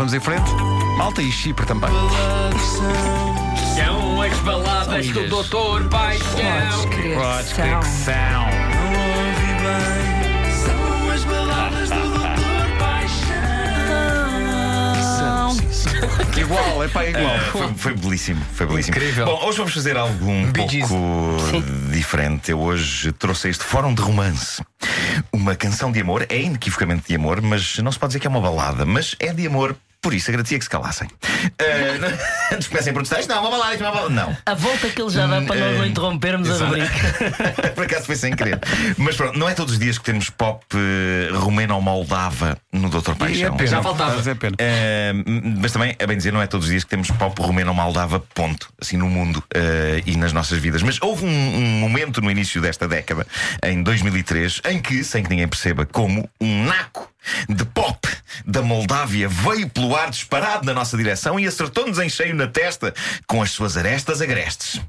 Vamos em frente. Malta e Chipre também. São as baladas do Doutor Paixão. Podes crer que são. São as baladas do Doutor Paixão. Igual, é pá, igual. Uh, foi, foi belíssimo, foi belíssimo. Incrível. Bom, hoje vamos fazer algo um Bee Gees. pouco diferente. Eu hoje trouxe este fórum de romance. Uma canção de amor, é inequivocamente de amor, mas não se pode dizer que é uma balada, mas é de amor. Por isso, agradecia que se calassem. Uh, antes comecem a protestar, isto não é uma balada, isto não é. A volta que ele já dá para nós não interrompermos a rubrica. Por acaso foi sem querer. Mas pronto, não é todos os dias que temos pop uh, romeno ou moldava no Doutor é Paixão. pena. Já faltava. Mas é pena. Uh, mas também, a bem dizer, não é todos os dias que temos pop romeno ou moldava, ponto, assim no mundo uh, e nas nossas vidas. Mas houve um, um momento no início desta década, em 2003, em que, sem que ninguém perceba como, um naco de pop da Moldávia veio pelo ar disparado na nossa direção e acertou-nos em cheio na testa com as suas arestas agrestes.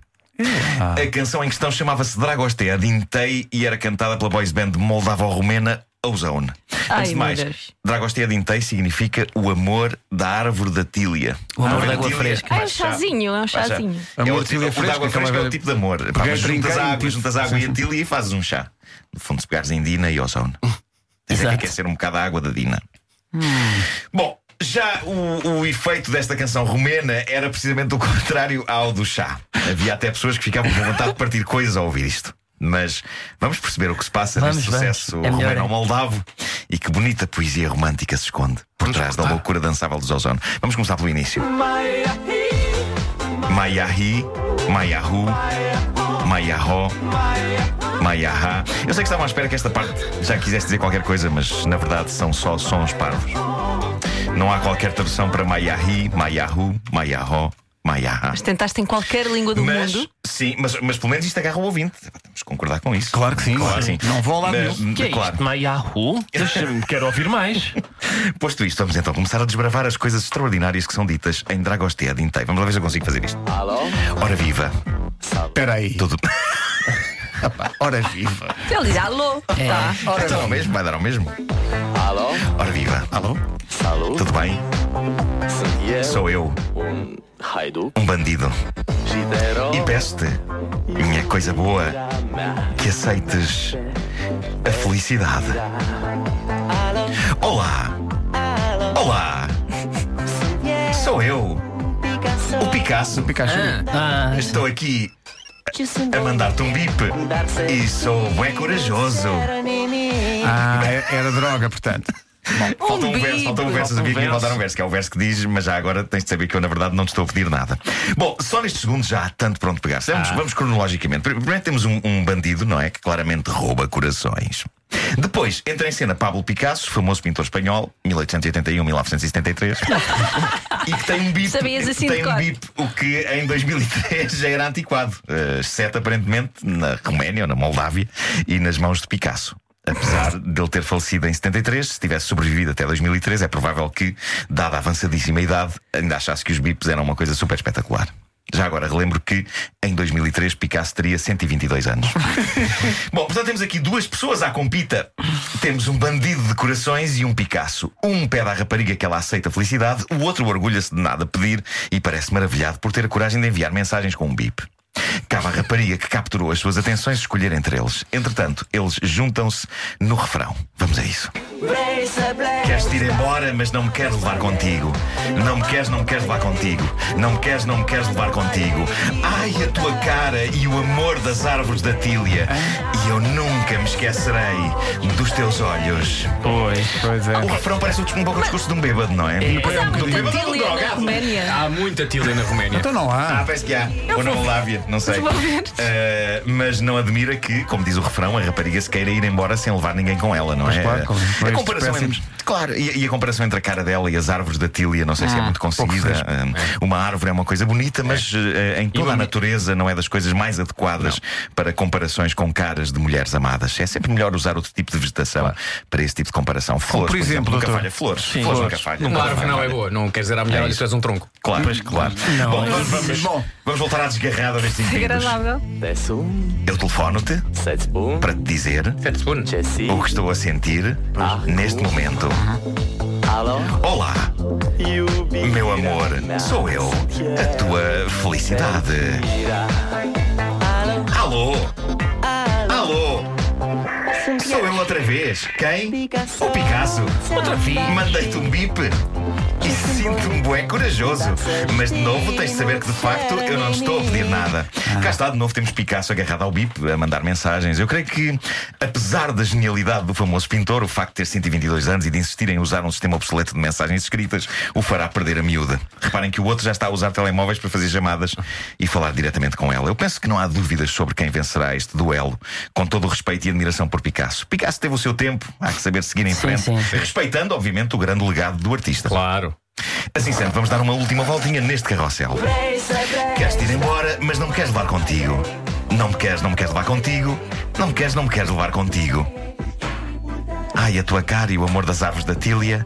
A canção em questão chamava-se Dragostea Dintei e era cantada pela boys band moldavo-romena Ozone. Ai, Antes de mais. Dragostea Dintei significa o amor da árvore da tília. O amor da água fresca. Ah, é um chazinho, é um chazinho. É o tília tipo, o da água fresca, fresca é o tipo de amor. Juntas água, tipo- juntas água e a tília e fazes um chá. No fundo, se pegares em Dina e Ozone. Tens é que aquecer um bocado a água da Dina. Bom, já o, o efeito desta canção romena era precisamente o contrário ao do chá. Havia até pessoas que ficavam com vontade de partir coisas ao ouvir isto. Mas vamos perceber o que se passa Vamos, neste vamos. sucesso É melhor, romeno moldavo e que bonita poesia romântica se esconde por trás da loucura dançável dos Ozone. Vamos começar pelo início. Mayahi, Mayahu, Mayahó, Mayaha. Eu sei que estavam à espera que esta parte já quisesse dizer qualquer coisa, mas na verdade são só sons parvos. Não há qualquer tradução para Mayahi, Mayahu, Mayahó, Mayaha. Mas tentaste em qualquer língua do Mas, mundo. sim, mas, mas pelo menos isto agarra o ouvinte. Temos que concordar com isso. Claro que sim. Claro que sim. Não vou lá Mas, nenhum. Que é claro. isto? Deixa-me, quero ouvir mais. Posto isto, vamos então começar a desbravar as coisas extraordinárias que são ditas em Dragostea de Intei. Vamos lá ver se eu consigo fazer isto. Ora viva, Espera aí. tudo. Ora viva. Ele diz alô. É. Tá. Vai dar ao mesmo, vai dar ao mesmo. Ora viva, Alô? tudo bem? Sou eu, um bandido. E peço-te, minha coisa boa, que aceites a felicidade. Olá! Olá! Sou eu, o Picasso. Pikachu. Ah, Estou aqui a mandar-te um bip e sou bem corajoso. Ah, é- era droga, portanto. Falta um bip. verso, falta um verso. Sabia que ia faltar um verso, que é o verso que diz, mas já agora tens de saber que eu, na verdade, não te estou a pedir nada. Bom, só nestes segundos já há tanto pronto pegar. Vamos, vamos cronologicamente. Primeiro temos um, um bandido, não é? Que claramente rouba corações. Depois entra em cena Pablo Picasso, famoso pintor espanhol, 1881-1973, e que tem um bip. Sabias assim tem um bip, o que em 2003 já era antiquado. Exceto aparentemente na Roménia ou na Moldávia e nas mãos de Picasso. Apesar de ele ter falecido em 73, se tivesse sobrevivido até 2003, é provável que, dada a avançadíssima idade, ainda achasse que os bips eram uma coisa super espetacular. Já agora relembro que em 2003 Picasso teria 122 anos. Bom, portanto temos aqui duas pessoas à compita. Temos um bandido de corações e um Picasso. Um pede à rapariga que ela aceita a felicidade, o outro orgulha-se de nada pedir e parece maravilhado por ter a coragem de enviar mensagens com um bip. Cabe à rapariga que capturou as suas atenções escolher entre eles. Entretanto, eles juntam-se no refrão. Vamos a isso. Queres-te ir embora, mas não me queres levar contigo. Não me queres, não me queres levar contigo. Não me queres, não me queres levar contigo. Ai, a tua cara e o amor das árvores da Tília. E eu nunca me esquecerei dos teus olhos. Pois. Pois é. O refrão parece um pouco o discurso de um bêbado, não é? Mas há Do muita bêbado ou do tília na drogado? Roménia. Há muita tilha na Roménia. Então não Ah, há. parece que há. Ou na Moldávia, não sei. Uh, mas não admira que, como diz o refrão, a rapariga se queira ir embora sem levar ninguém com ela, não Pois é? claro, a comparação péssimos. entre, Claro, e, e a comparação entre a cara dela e as árvores da Tília, não sei se é muito conseguida. Um, uma árvore é uma coisa bonita, mas uh, em toda uma- a natureza não é das coisas mais adequadas para comparações com caras de mulheres amadas. É sempre melhor usar outro tipo de vegetação para esse tipo de comparação. Flores, por exemplo, nunca doutor. falha. Flores, Sim, flores flores. nunca falha. Uma Nunca árvore não é boa. Não quer dizer à mulher, É olha, isso. és um tronco. Claro, claro. Não, Bom, é vamos, Bom. vamos voltar à desgarrada destes indivíduos. Agradável. Eu telefono-te para te dizer o que estou a sentir neste momento. Olá, Meu amor, sou eu, a tua felicidade. Alô? Alô? Sou eu outra vez. Quem? O Picasso. Outra vez. Mandei-te um bip e sinto-me bué corajoso. Mas de novo tens de saber que de facto eu não estou a pedir nada. Cá está, de novo temos Picasso agarrado ao bip, a mandar mensagens. Eu creio que, apesar da genialidade do famoso pintor, o facto de ter 122 anos e de insistir em usar um sistema obsoleto de mensagens escritas o fará perder a miúda. Reparem que o outro já está a usar telemóveis para fazer chamadas e falar diretamente com ela. Eu penso que não há dúvidas sobre quem vencerá este duelo, com todo o respeito e admiração por Picasso. Picasso teve o seu tempo, há que saber seguir em Sim, frente, sim. respeitando, obviamente, o grande legado do artista. Claro. Assim sendo, vamos dar uma última voltinha neste carrossel. Queres ir embora, mas não me queres levar contigo. Não me queres, não me queres levar contigo. Não me queres, não me queres levar contigo. Ai, a tua cara e o amor das árvores da Tília.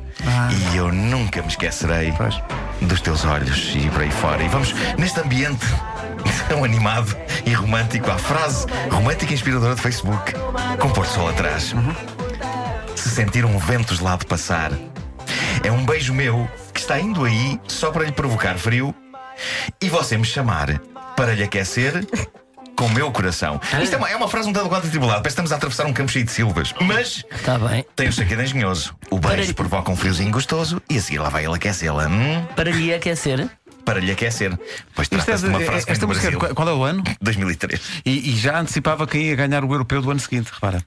E eu nunca me esquecerei Pois. dos teus olhos e por aí fora. E vamos neste ambiente tão animado e romântico à frase romântica e inspiradora de Facebook, com Porto Sol atrás. Se sentir um vento gelado passar, é um beijo meu está indo aí só para lhe provocar frio e você me chamar para lhe aquecer. Com o meu coração. Isto é uma, é uma frase um tanto quanto atribulada. Parece que estamos a atravessar um campo cheio de silvas. Mas Está Tá bem. tem o segredo engenhoso. O Para- beijo provoca um friozinho gostoso e a seguir lá vai ele aquecê-la. Hum, Para lhe aquecer. para lhe aquecer. Pois é trata-se de uma frase que vem esta música, Brasil. qual é o ano? 2003. E, e já antecipava quem ia ganhar o europeu do ano seguinte, repara.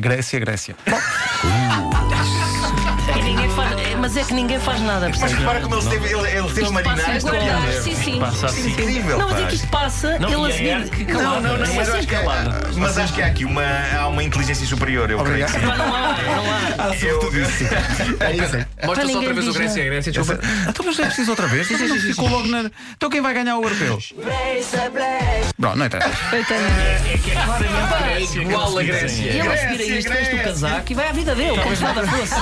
Grécia, Grécia. Ninguém faz, é, mas é que ninguém faz nada, Mas percebes? repara como ele esteve, ele, ele a marinar esta piada. Sim, sim. Passa assim. Incrível, Não, mas é pá. que isto passa, Não, ele a e seguir. é que Não, calado, não, não, é mas, eu assim acho que, calado. mas acho que há aqui uma, há uma inteligência superior, eu creio que sim. Não há, não há. Eu, Mostra só outra ninguém vez o diz Grécia, Grécia, desculpa. Então, mas é preciso outra vez? Então, não ficou logo na... então quem vai ganhar o europeu? Pronto, não interessa. É igual a Grécia. E ele a seguir a isto, veste o casaco e vai à vida dele, como se nada fosse.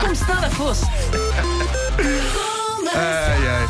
Como se nada fosse. Ai, ai.